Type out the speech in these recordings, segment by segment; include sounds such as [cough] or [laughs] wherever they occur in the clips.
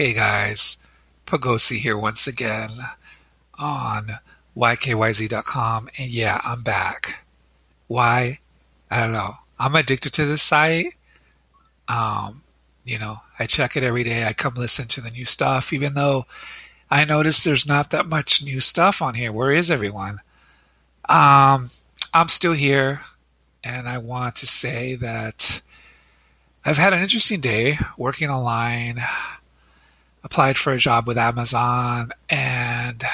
Hey guys, Poegosi here once again on YKYZ.com. And yeah, I'm back. Why? I don't know. I'm addicted to this site. Um, you know, I check it every day. I come listen to the new stuff, even though I notice there's not that much new stuff on here. Where is everyone? Um, I'm still here, and I want to say that I've had an interesting day working online. Applied for a job with Amazon, and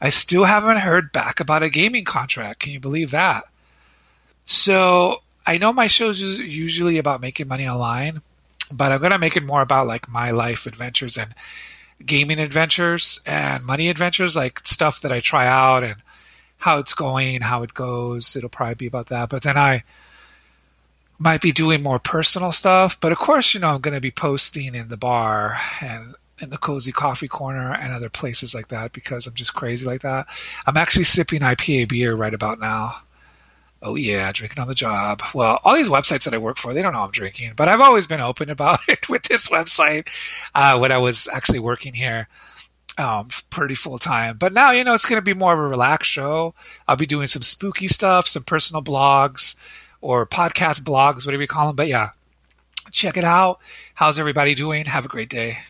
I still haven't heard back about a gaming contract. Can you believe that? So I know my shows usually about making money online, but I'm gonna make it more about like my life adventures and gaming adventures and money adventures, like stuff that I try out and how it's going, how it goes. It'll probably be about that. But then I might be doing more personal stuff. But of course, you know, I'm going to be posting in the bar and in the cozy coffee corner and other places like that because I'm just crazy like that. I'm actually sipping IPA beer right about now. Oh yeah, drinking on the job. Well, all these websites that I work for, they don't know I'm drinking, but I've always been open about [laughs] it with this website uh, when I was actually working here um, pretty full time. But now, you know, it's going to be more of a relaxed show. I'll be doing some spooky stuff, some personal blogs or podcast blogs, whatever you call them. But yeah, check it out. How's everybody doing? Have a great day.